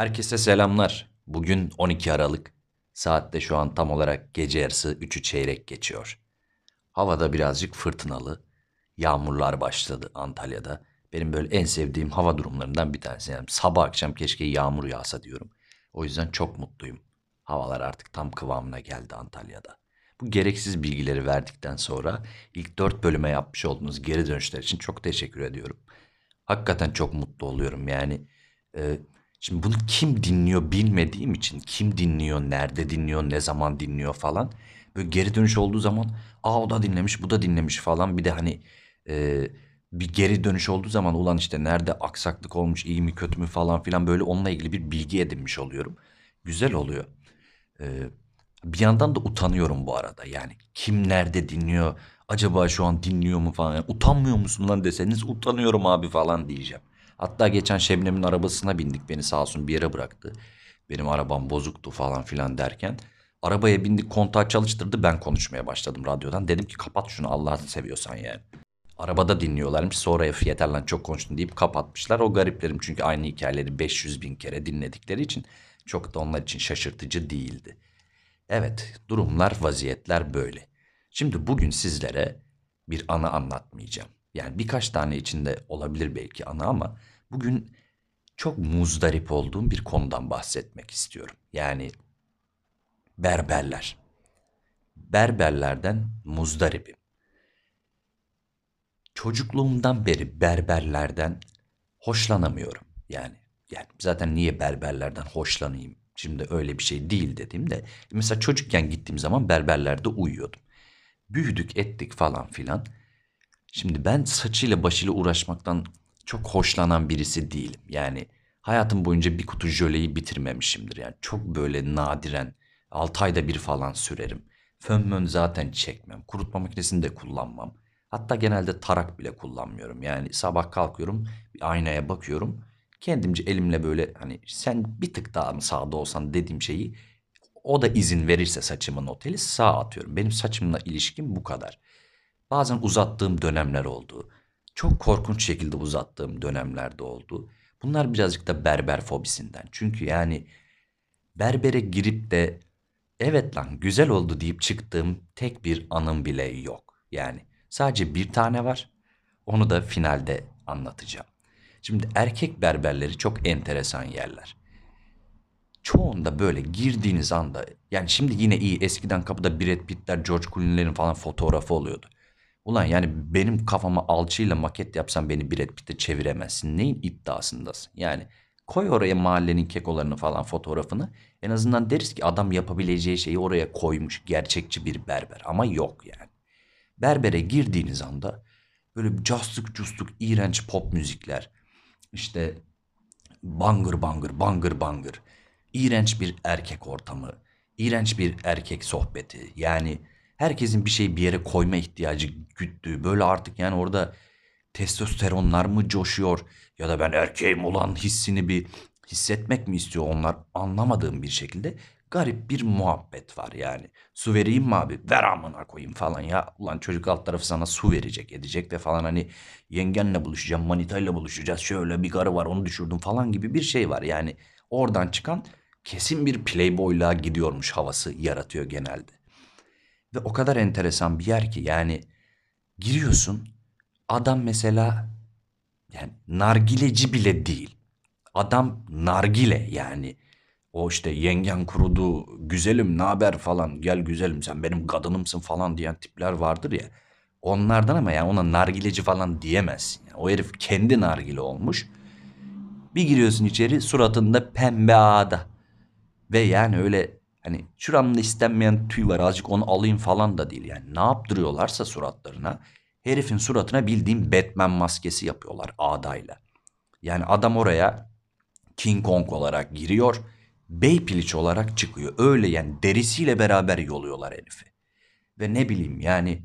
Herkese selamlar. Bugün 12 Aralık. Saatte şu an tam olarak gece yarısı 3'ü çeyrek geçiyor. Havada birazcık fırtınalı. Yağmurlar başladı Antalya'da. Benim böyle en sevdiğim hava durumlarından bir tanesi. Yani sabah akşam keşke yağmur yağsa diyorum. O yüzden çok mutluyum. Havalar artık tam kıvamına geldi Antalya'da. Bu gereksiz bilgileri verdikten sonra ilk dört bölüme yapmış olduğunuz geri dönüşler için çok teşekkür ediyorum. Hakikaten çok mutlu oluyorum yani. e, şimdi bunu kim dinliyor bilmediğim için kim dinliyor, nerede dinliyor, ne zaman dinliyor falan. Böyle geri dönüş olduğu zaman aa o da dinlemiş, bu da dinlemiş falan. Bir de hani e, bir geri dönüş olduğu zaman ulan işte nerede aksaklık olmuş, iyi mi kötü mü falan filan böyle onunla ilgili bir bilgi edinmiş oluyorum. Güzel oluyor. Ee, bir yandan da utanıyorum bu arada. Yani kim nerede dinliyor? Acaba şu an dinliyor mu falan. Yani utanmıyor musun lan deseniz utanıyorum abi falan diyeceğim. Hatta geçen Şebnem'in arabasına bindik. Beni sağ olsun bir yere bıraktı. Benim arabam bozuktu falan filan derken. Arabaya bindik kontağı çalıştırdı. Ben konuşmaya başladım radyodan. Dedim ki kapat şunu Allah'ını seviyorsan yani. Arabada dinliyorlarmış. Sonra yeter lan çok konuştun deyip kapatmışlar. O gariplerim çünkü aynı hikayeleri 500 bin kere dinledikleri için çok da onlar için şaşırtıcı değildi. Evet, durumlar, vaziyetler böyle. Şimdi bugün sizlere bir anı anlatmayacağım. Yani birkaç tane içinde olabilir belki anı ama bugün çok muzdarip olduğum bir konudan bahsetmek istiyorum. Yani berberler. Berberlerden muzdaripim. Çocukluğumdan beri berberlerden hoşlanamıyorum. Yani yani zaten niye berberlerden hoşlanayım? Şimdi öyle bir şey değil dedim de. Mesela çocukken gittiğim zaman berberlerde uyuyordum. Büyüdük ettik falan filan. Şimdi ben saçıyla başıyla uğraşmaktan çok hoşlanan birisi değilim. Yani hayatım boyunca bir kutu jöleyi bitirmemişimdir. Yani çok böyle nadiren 6 ayda bir falan sürerim. Fön mön zaten çekmem. Kurutma makinesini de kullanmam. Hatta genelde tarak bile kullanmıyorum. Yani sabah kalkıyorum, bir aynaya bakıyorum. Kendimce elimle böyle hani sen bir tık daha mı sağda olsan dediğim şeyi o da izin verirse saçımın o teli sağa atıyorum. Benim saçımla ilişkim bu kadar. Bazen uzattığım dönemler oldu. Çok korkunç şekilde uzattığım dönemlerde oldu. Bunlar birazcık da berber fobisinden. Çünkü yani berbere girip de evet lan güzel oldu deyip çıktığım tek bir anım bile yok. Yani sadece bir tane var. Onu da finalde anlatacağım. Şimdi erkek berberleri çok enteresan yerler. Çoğunda böyle girdiğiniz anda yani şimdi yine iyi eskiden kapıda Brad Pitt'ler, George Clooney'lerin falan fotoğrafı oluyordu. Ulan yani benim kafama alçıyla maket yapsan beni Brad Pitt'e çeviremezsin. Neyin iddiasındasın? Yani koy oraya mahallenin kekolarını falan fotoğrafını. En azından deriz ki adam yapabileceği şeyi oraya koymuş. Gerçekçi bir berber ama yok yani. Berbere girdiğiniz anda böyle castık custuk iğrenç pop müzikler. İşte bangır bangır bangır bangır. İğrenç bir erkek ortamı. iğrenç bir erkek sohbeti. Yani herkesin bir şey bir yere koyma ihtiyacı güttüğü. Böyle artık yani orada testosteronlar mı coşuyor ya da ben erkeğim olan hissini bir hissetmek mi istiyor onlar anlamadığım bir şekilde garip bir muhabbet var yani. Su vereyim mi abi? Ver amına koyayım falan ya. Ulan çocuk alt tarafı sana su verecek edecek ve falan hani yengenle buluşacağım, manitayla buluşacağız. Şöyle bir karı var onu düşürdüm falan gibi bir şey var. Yani oradan çıkan kesin bir playboyluğa gidiyormuş havası yaratıyor genelde. Ve o kadar enteresan bir yer ki yani giriyorsun adam mesela yani nargileci bile değil. Adam nargile yani. O işte yengen kurudu, güzelim ne haber falan, gel güzelim sen benim kadınımsın falan diyen tipler vardır ya. Onlardan ama yani ona nargileci falan diyemezsin. Yani o herif kendi nargile olmuş. Bir giriyorsun içeri suratında pembe ağda. Ve yani öyle hani şuramda istenmeyen tüy var azıcık onu alayım falan da değil. Yani ne yaptırıyorlarsa suratlarına herifin suratına bildiğim Batman maskesi yapıyorlar ağdayla. Yani adam oraya King Kong olarak giriyor. Bey piliç olarak çıkıyor. Öyle yani derisiyle beraber yoluyorlar herifi. Ve ne bileyim yani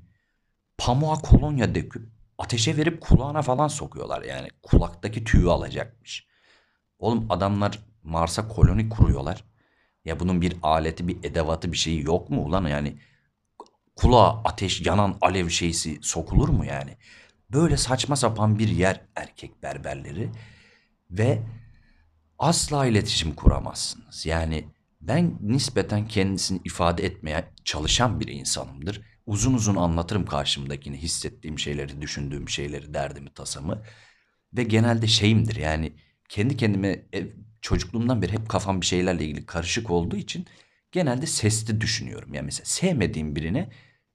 pamuğa kolonya döküp ateşe verip kulağına falan sokuyorlar. Yani kulaktaki tüyü alacakmış. Oğlum adamlar Mars'a koloni kuruyorlar. Ya bunun bir aleti, bir edevatı, bir şeyi yok mu ulan? Yani kulağa ateş, yanan alev şeysi sokulur mu yani? Böyle saçma sapan bir yer erkek berberleri ve asla iletişim kuramazsınız. Yani ben nispeten kendisini ifade etmeye çalışan bir insanımdır. Uzun uzun anlatırım karşımdakini, hissettiğim şeyleri, düşündüğüm şeyleri, derdimi, tasamı. Ve genelde şeyimdir yani kendi kendime çocukluğumdan beri hep kafam bir şeylerle ilgili karışık olduğu için genelde sesli düşünüyorum. Yani mesela sevmediğim birine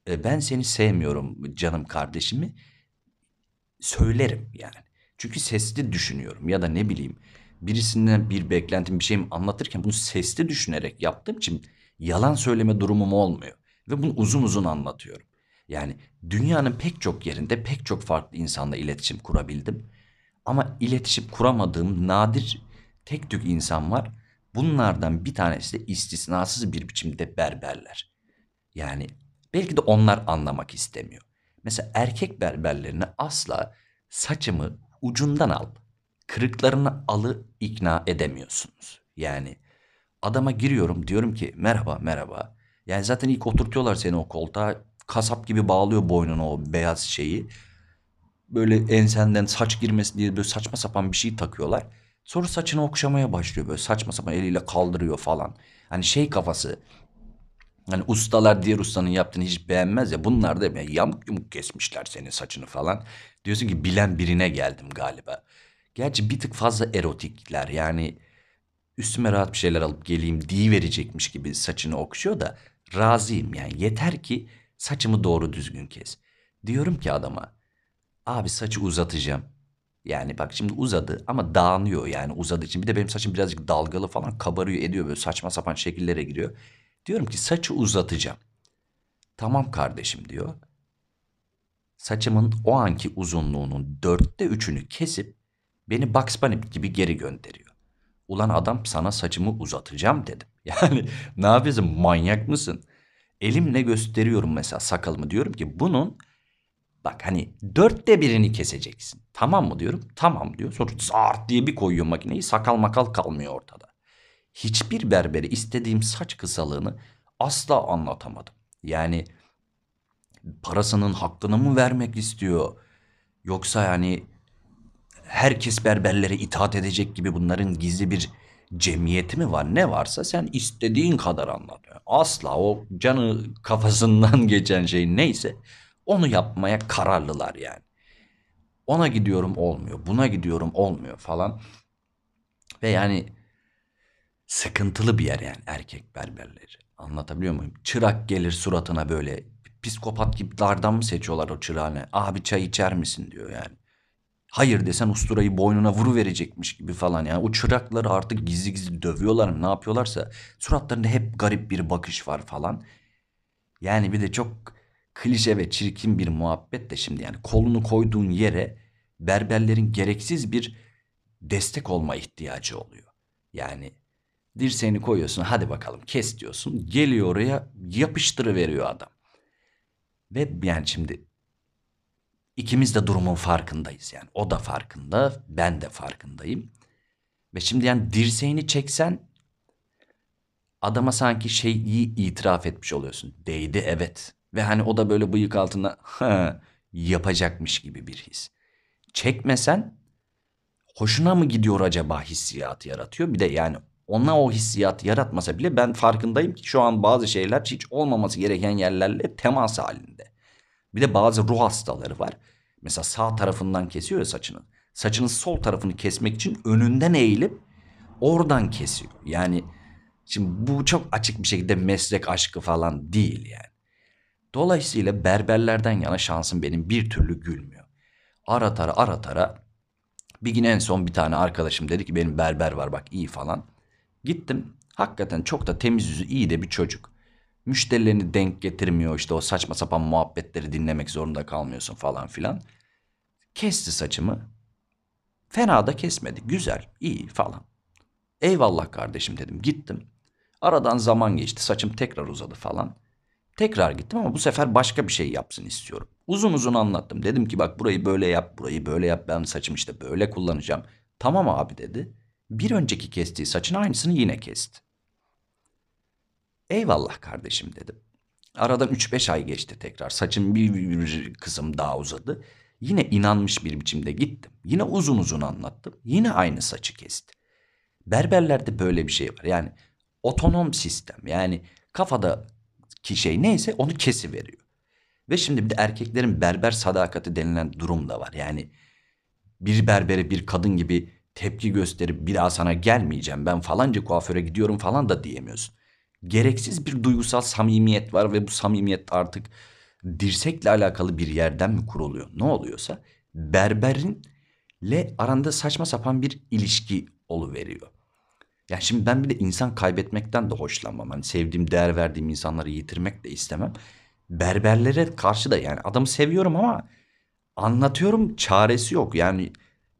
e, ben seni sevmiyorum canım kardeşimi söylerim yani. Çünkü sesli düşünüyorum ya da ne bileyim birisinden bir beklentim bir şeyimi anlatırken bunu sesli düşünerek yaptığım için yalan söyleme durumum olmuyor. Ve bunu uzun uzun anlatıyorum. Yani dünyanın pek çok yerinde pek çok farklı insanla iletişim kurabildim. Ama iletişim kuramadığım nadir tek tük insan var. Bunlardan bir tanesi de istisnasız bir biçimde berberler. Yani belki de onlar anlamak istemiyor. Mesela erkek berberlerine asla saçımı ucundan al, kırıklarını alı ikna edemiyorsunuz. Yani adama giriyorum diyorum ki merhaba merhaba. Yani zaten ilk oturtuyorlar seni o koltuğa. Kasap gibi bağlıyor boynuna o beyaz şeyi. Böyle ensenden saç girmesin diye böyle saçma sapan bir şey takıyorlar. Sonra saçını okşamaya başlıyor böyle saçma sapan eliyle kaldırıyor falan. Hani şey kafası. Hani ustalar diğer ustanın yaptığını hiç beğenmez ya. Bunlar da ya yamuk yumuk kesmişler senin saçını falan. Diyorsun ki bilen birine geldim galiba. Gerçi bir tık fazla erotikler yani üstüme rahat bir şeyler alıp geleyim diye verecekmiş gibi saçını okşuyor da razıyım yani yeter ki saçımı doğru düzgün kes. Diyorum ki adama abi saçı uzatacağım. Yani bak şimdi uzadı ama dağınıyor yani uzadığı için. Bir de benim saçım birazcık dalgalı falan kabarıyor ediyor böyle saçma sapan şekillere giriyor. Diyorum ki saçı uzatacağım. Tamam kardeşim diyor. Saçımın o anki uzunluğunun dörtte üçünü kesip beni Bugs Bunny gibi geri gönderiyor. Ulan adam sana saçımı uzatacağım dedim. Yani ne yapıyorsun manyak mısın? Elimle gösteriyorum mesela sakalımı diyorum ki bunun bak hani dörtte birini keseceksin. Tamam mı diyorum. Tamam diyor. Sonra zart diye bir koyuyor makineyi sakal makal kalmıyor ortada. Hiçbir berbere istediğim saç kısalığını asla anlatamadım. Yani parasının hakkını mı vermek istiyor? Yoksa yani herkes berberlere itaat edecek gibi bunların gizli bir cemiyeti mi var? Ne varsa sen istediğin kadar anlat. Asla o canı kafasından geçen şey neyse onu yapmaya kararlılar yani. Ona gidiyorum olmuyor, buna gidiyorum olmuyor falan. Ve yani sıkıntılı bir yer yani erkek berberleri. Anlatabiliyor muyum? Çırak gelir suratına böyle psikopat gibilerden mı seçiyorlar o çırağını? Abi çay içer misin diyor yani. Hayır desen usturayı boynuna vuru verecekmiş gibi falan yani. O çırakları artık gizli gizli dövüyorlar mı ne yapıyorlarsa suratlarında hep garip bir bakış var falan. Yani bir de çok klişe ve çirkin bir muhabbet de şimdi yani kolunu koyduğun yere berberlerin gereksiz bir destek olma ihtiyacı oluyor. Yani dirseğini koyuyorsun hadi bakalım kes diyorsun. Geliyor oraya yapıştırıveriyor adam. Ve yani şimdi ikimiz de durumun farkındayız yani. O da farkında, ben de farkındayım. Ve şimdi yani dirseğini çeksen adama sanki şeyi itiraf etmiş oluyorsun. Değdi evet. Ve hani o da böyle bıyık altında ha, yapacakmış gibi bir his. Çekmesen hoşuna mı gidiyor acaba hissiyatı yaratıyor. Bir de yani ona o hissiyatı yaratmasa bile ben farkındayım ki şu an bazı şeyler hiç olmaması gereken yerlerle temas halinde. Bir de bazı ruh hastaları var. Mesela sağ tarafından kesiyor ya saçını. Saçının sol tarafını kesmek için önünden eğilip oradan kesiyor. Yani şimdi bu çok açık bir şekilde meslek aşkı falan değil yani. Dolayısıyla berberlerden yana şansım benim bir türlü gülmüyor. Ara tara ara tara bir gün en son bir tane arkadaşım dedi ki benim berber var bak iyi falan. Gittim hakikaten çok da temiz yüzü iyi de bir çocuk. Müşterilerini denk getirmiyor işte o saçma sapan muhabbetleri dinlemek zorunda kalmıyorsun falan filan. Kesti saçımı. Fena da kesmedi. Güzel, iyi falan. Eyvallah kardeşim dedim. Gittim. Aradan zaman geçti. Saçım tekrar uzadı falan. Tekrar gittim ama bu sefer başka bir şey yapsın istiyorum. Uzun uzun anlattım. Dedim ki bak burayı böyle yap, burayı böyle yap. Ben saçım işte böyle kullanacağım. Tamam abi dedi. Bir önceki kestiği saçın aynısını yine kesti. Eyvallah kardeşim dedim. Aradan 3-5 ay geçti tekrar. Saçım bir, bir kısım daha uzadı. Yine inanmış bir biçimde gittim. Yine uzun uzun anlattım. Yine aynı saçı kesti. Berberlerde böyle bir şey var. Yani otonom sistem. Yani kafadaki şey neyse onu kesi veriyor. Ve şimdi bir de erkeklerin berber sadakati denilen durum da var. Yani bir berbere bir kadın gibi tepki gösterip bir daha sana gelmeyeceğim ben falanca kuaföre gidiyorum falan da diyemiyorsun. Gereksiz bir duygusal samimiyet var ve bu samimiyet artık dirsekle alakalı bir yerden mi kuruluyor ne oluyorsa berberinle aranda saçma sapan bir ilişki oluveriyor. Yani şimdi ben bir de insan kaybetmekten de hoşlanmam. Hani sevdiğim, değer verdiğim insanları yitirmek de istemem. Berberlere karşı da yani adamı seviyorum ama anlatıyorum çaresi yok. Yani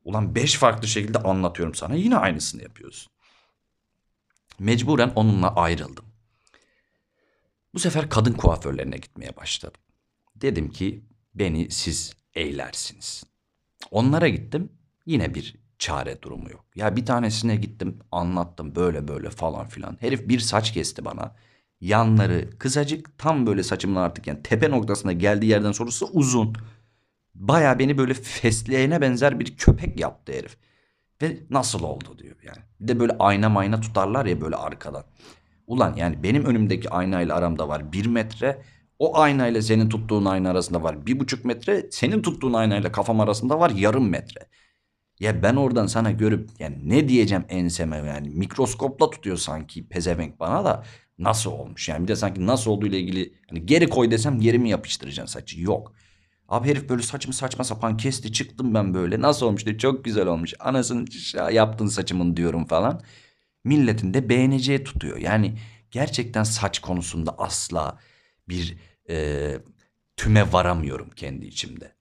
ulan beş farklı şekilde anlatıyorum sana yine aynısını yapıyorsun. Mecburen onunla ayrıldım. Bu sefer kadın kuaförlerine gitmeye başladım. Dedim ki beni siz eylersiniz. Onlara gittim yine bir çare durumu yok. Ya bir tanesine gittim anlattım böyle böyle falan filan. Herif bir saç kesti bana. Yanları kısacık tam böyle saçımın artık yani tepe noktasına geldiği yerden sonrası uzun. Baya beni böyle fesleyene benzer bir köpek yaptı herif. Ve nasıl oldu diyor yani. Bir de böyle ayna mayna tutarlar ya böyle arkadan. Ulan yani benim önümdeki aynayla aramda var bir metre. O aynayla senin tuttuğun ayna arasında var bir buçuk metre. Senin tuttuğun aynayla kafam arasında var yarım metre. Ya ben oradan sana görüp yani ne diyeceğim enseme yani mikroskopla tutuyor sanki pezevenk bana da nasıl olmuş yani bir de sanki nasıl olduğu ile ilgili hani geri koy desem geri mi yapıştıracaksın saçı yok. Abi herif böyle saçımı saçma sapan kesti çıktım ben böyle nasıl olmuş diyor çok güzel olmuş anasını yaptın saçımın diyorum falan. Milletin de beğeneceği tutuyor yani gerçekten saç konusunda asla bir e, tüme varamıyorum kendi içimde.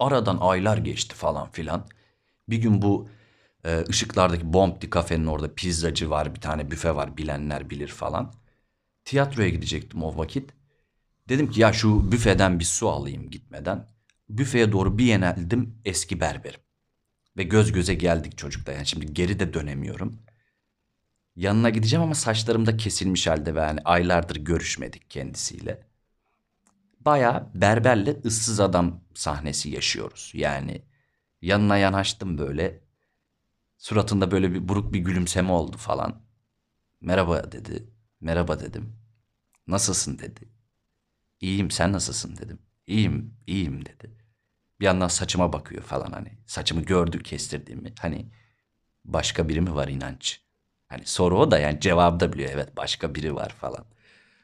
Aradan aylar geçti falan filan. Bir gün bu e, ışıklardaki Bompti kafenin orada pizzacı var, bir tane büfe var, bilenler bilir falan. Tiyatroya gidecektim o vakit. Dedim ki ya şu büfeden bir su alayım gitmeden. Büfeye doğru bir yeneldim eski berberim. Ve göz göze geldik çocukla. Yani şimdi geri de dönemiyorum. Yanına gideceğim ama saçlarım da kesilmiş halde ve yani aylardır görüşmedik kendisiyle. Baya berberle ıssız adam sahnesi yaşıyoruz. Yani yanına yanaştım böyle. Suratında böyle bir buruk bir gülümseme oldu falan. Merhaba dedi. Merhaba dedim. Nasılsın dedi. İyiyim sen nasılsın dedim. İyiyim, iyiyim dedi. Bir yandan saçıma bakıyor falan hani. Saçımı gördü kestirdiğimi. Hani başka biri mi var inanç? Hani soru o da yani cevabı da biliyor. Evet başka biri var falan.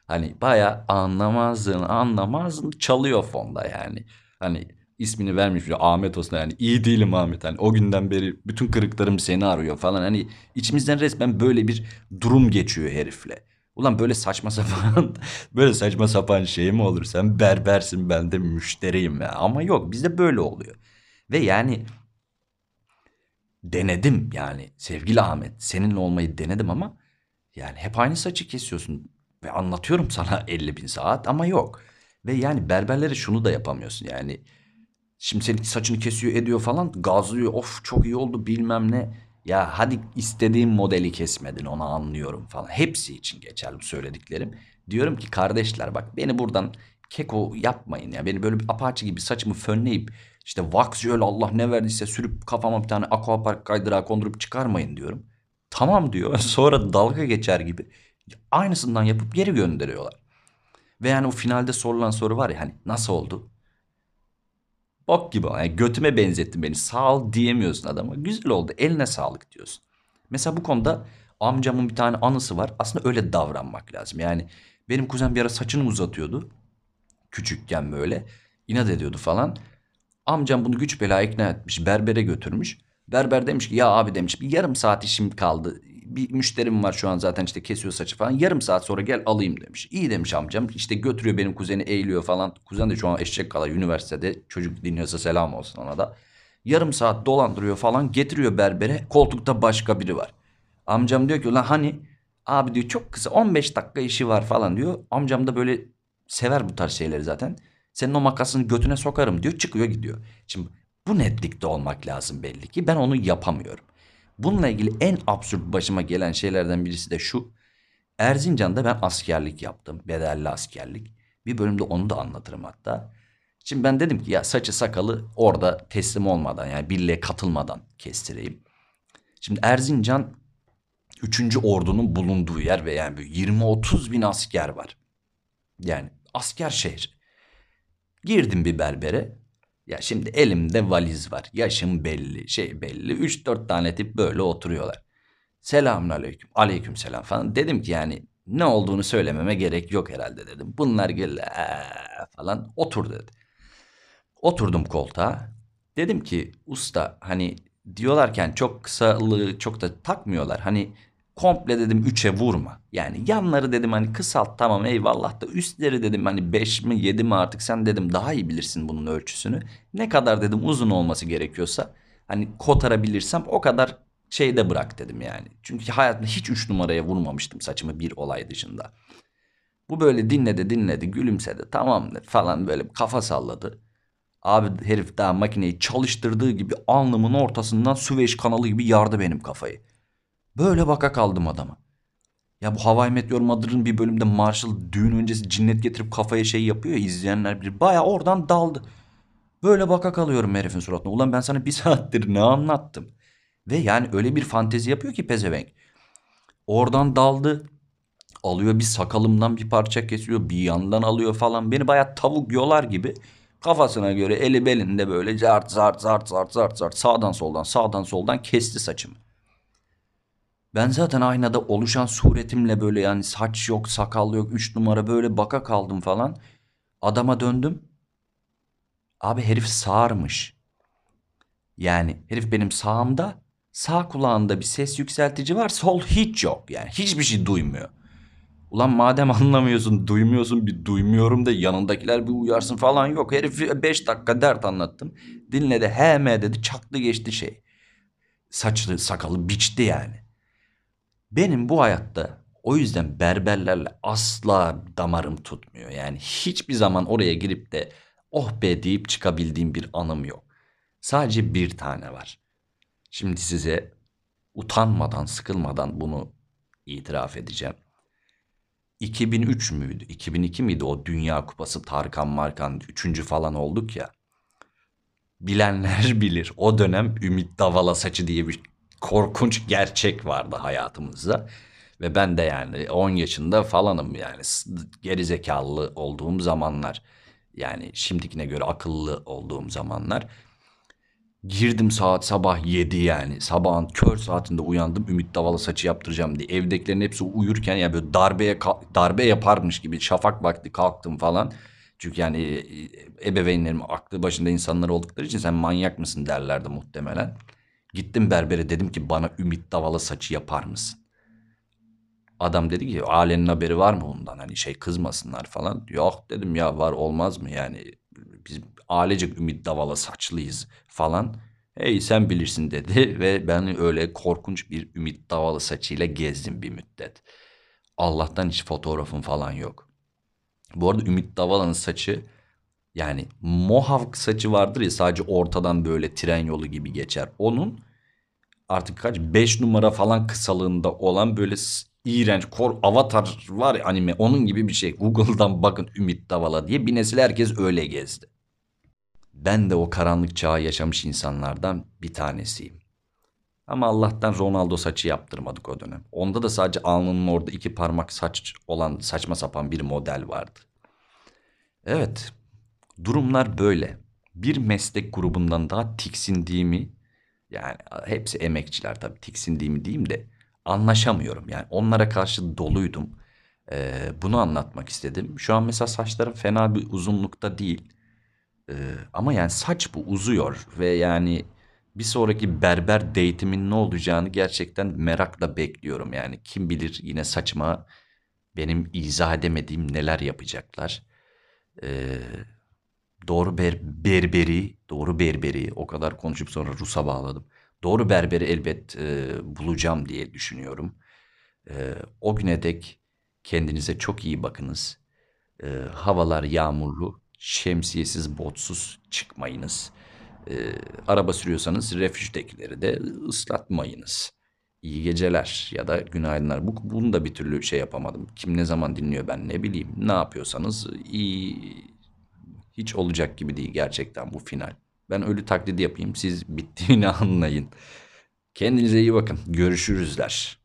Hani baya anlamazdın anlamazdın çalıyor fonda yani. Hani ismini vermiş bir Ahmet olsun. Yani iyi değilim Ahmet. Hani o günden beri bütün kırıklarım seni arıyor falan. Hani içimizden resmen böyle bir durum geçiyor herifle. Ulan böyle saçma sapan böyle saçma sapan şey mi olur? Sen berbersin ben de müşteriyim ya. Ama yok bizde böyle oluyor. Ve yani denedim yani. Sevgili Ahmet seninle olmayı denedim ama yani hep aynı saçı kesiyorsun. Ve anlatıyorum sana 50 bin saat ama yok. Ve yani berberlere şunu da yapamıyorsun yani Şimdi senin saçını kesiyor ediyor falan gazlıyor of çok iyi oldu bilmem ne. Ya hadi istediğim modeli kesmedin onu anlıyorum falan. Hepsi için geçerli söylediklerim. Diyorum ki kardeşler bak beni buradan keko yapmayın ya. Beni böyle bir apaçı gibi saçımı fönleyip işte wax jöl Allah ne verdiyse sürüp kafama bir tane aquapark kaydırağı kondurup çıkarmayın diyorum. Tamam diyor. Sonra dalga geçer gibi aynısından yapıp geri gönderiyorlar. Ve yani o finalde sorulan soru var ya hani nasıl oldu? Bok gibi yani götüme benzettin beni sağ ol diyemiyorsun adama. Güzel oldu eline sağlık diyorsun. Mesela bu konuda amcamın bir tane anısı var. Aslında öyle davranmak lazım. Yani benim kuzen bir ara saçını uzatıyordu. Küçükken böyle. inat ediyordu falan. Amcam bunu güç bela ikna etmiş. Berbere götürmüş. Berber demiş ki ya abi demiş bir yarım saat işim kaldı bir müşterim var şu an zaten işte kesiyor saçı falan. Yarım saat sonra gel alayım demiş. İyi demiş amcam. İşte götürüyor benim kuzeni eğiliyor falan. Kuzen de şu an eşek kadar üniversitede. Çocuk dinliyorsa selam olsun ona da. Yarım saat dolandırıyor falan getiriyor berbere. Koltukta başka biri var. Amcam diyor ki ulan hani abi diyor çok kısa 15 dakika işi var falan diyor. Amcam da böyle sever bu tarz şeyleri zaten. Senin o makasını götüne sokarım diyor çıkıyor gidiyor. Şimdi bu netlikte olmak lazım belli ki ben onu yapamıyorum. Bununla ilgili en absürt başıma gelen şeylerden birisi de şu. Erzincan'da ben askerlik yaptım. Bedelli askerlik. Bir bölümde onu da anlatırım hatta. Şimdi ben dedim ki ya saçı sakalı orada teslim olmadan yani birliğe katılmadan kestireyim. Şimdi Erzincan 3. ordunun bulunduğu yer ve yani 20-30 bin asker var. Yani asker şehir. Girdim bir berbere. Ya şimdi elimde valiz var. Yaşım belli, şey belli. 3-4 tane tip böyle oturuyorlar. Selamun aleyküm. Selam falan. Dedim ki yani ne olduğunu söylememe gerek yok herhalde dedim. Bunlar gel falan otur dedi. Oturdum koltuğa. Dedim ki usta hani diyorlarken çok kısalığı çok da takmıyorlar. Hani komple dedim üçe vurma. Yani yanları dedim hani kısalt tamam eyvallah da üstleri dedim hani beş mi yedi mi artık sen dedim daha iyi bilirsin bunun ölçüsünü. Ne kadar dedim uzun olması gerekiyorsa hani kotarabilirsem o kadar şeyde bırak dedim yani. Çünkü hayatımda hiç üç numaraya vurmamıştım saçımı bir olay dışında. Bu böyle dinledi dinledi gülümsedi tamam falan böyle kafa salladı. Abi herif daha makineyi çalıştırdığı gibi alnımın ortasından Süveyş kanalı gibi yardı benim kafayı. Böyle baka kaldım adama. Ya bu Hawaii Meteor Mother'ın bir bölümde Marshall düğün öncesi cinnet getirip kafaya şey yapıyor ya izleyenler bir baya oradan daldı. Böyle baka kalıyorum herifin suratına. Ulan ben sana bir saattir ne anlattım? Ve yani öyle bir fantezi yapıyor ki pezevenk. Oradan daldı. Alıyor bir sakalımdan bir parça kesiyor. Bir yandan alıyor falan. Beni baya tavuk yolar gibi kafasına göre eli belinde böyle zart zart zart zart zart zart sağdan soldan sağdan soldan kesti saçımı. Ben zaten aynada oluşan suretimle böyle yani saç yok, sakal yok, üç numara böyle baka kaldım falan. Adama döndüm. Abi herif sağırmış. Yani herif benim sağımda, sağ kulağında bir ses yükseltici var, sol hiç yok. Yani hiçbir şey duymuyor. Ulan madem anlamıyorsun, duymuyorsun bir duymuyorum da yanındakiler bir uyarsın falan yok. Herif beş dakika dert anlattım. Dinledi, he me dedi, çaktı geçti şey. Saçlı, sakalı biçti yani. Benim bu hayatta o yüzden berberlerle asla damarım tutmuyor. Yani hiçbir zaman oraya girip de oh be deyip çıkabildiğim bir anım yok. Sadece bir tane var. Şimdi size utanmadan, sıkılmadan bunu itiraf edeceğim. 2003 müydü? 2002 miydi o Dünya Kupası Tarkan Markan 3. falan olduk ya. Bilenler bilir. O dönem Ümit Davala saçı diye bir korkunç gerçek vardı hayatımızda. Ve ben de yani 10 yaşında falanım yani geri zekalı olduğum zamanlar. Yani şimdikine göre akıllı olduğum zamanlar. Girdim saat sabah 7 yani. Sabahın kör saatinde uyandım. Ümit Davala saçı yaptıracağım diye. Evdekilerin hepsi uyurken yani böyle darbeye darbe yaparmış gibi şafak vakti kalktım falan. Çünkü yani e, e, ebeveynlerim aklı başında insanlar oldukları için sen manyak mısın derlerdi muhtemelen. Gittim berbere dedim ki bana Ümit Davala saçı yapar mısın? Adam dedi ki ailenin haberi var mı bundan hani şey kızmasınlar falan. Yok dedim ya var olmaz mı yani biz ailecek Ümit Davala saçlıyız falan. Hey sen bilirsin dedi ve ben öyle korkunç bir Ümit Davala saçıyla gezdim bir müddet. Allah'tan hiç fotoğrafım falan yok. Bu arada Ümit Davala'nın saçı yani mohawk saçı vardır ya sadece ortadan böyle tren yolu gibi geçer. Onun artık kaç 5 numara falan kısalığında olan böyle iğrenç kor avatar var ya anime onun gibi bir şey. Google'dan bakın Ümit Davala diye bir nesil herkes öyle gezdi. Ben de o karanlık çağı yaşamış insanlardan bir tanesiyim. Ama Allah'tan Ronaldo saçı yaptırmadık o dönem. Onda da sadece alnının orada iki parmak saç olan saçma sapan bir model vardı. Evet, Durumlar böyle. Bir meslek grubundan daha tiksindiğimi yani hepsi emekçiler tabii tiksindiğimi diyeyim de anlaşamıyorum. Yani onlara karşı doluydum. Ee, bunu anlatmak istedim. Şu an mesela saçlarım fena bir uzunlukta değil. Ee, ama yani saç bu uzuyor ve yani bir sonraki berber date'imin ne olacağını gerçekten merakla bekliyorum. Yani kim bilir yine saçma benim izah edemediğim neler yapacaklar. Ee, Doğru ber berberi, doğru berberi o kadar konuşup sonra Rus'a bağladım. Doğru berberi elbet e, bulacağım diye düşünüyorum. E, o güne dek kendinize çok iyi bakınız. E, havalar yağmurlu, şemsiyesiz, botsuz çıkmayınız. E, araba sürüyorsanız refüjdekileri de ıslatmayınız. İyi geceler ya da günaydınlar. Bu, bunu da bir türlü şey yapamadım. Kim ne zaman dinliyor ben ne bileyim. Ne yapıyorsanız iyi hiç olacak gibi değil gerçekten bu final. Ben ölü taklidi yapayım siz bittiğini anlayın. Kendinize iyi bakın. Görüşürüzler.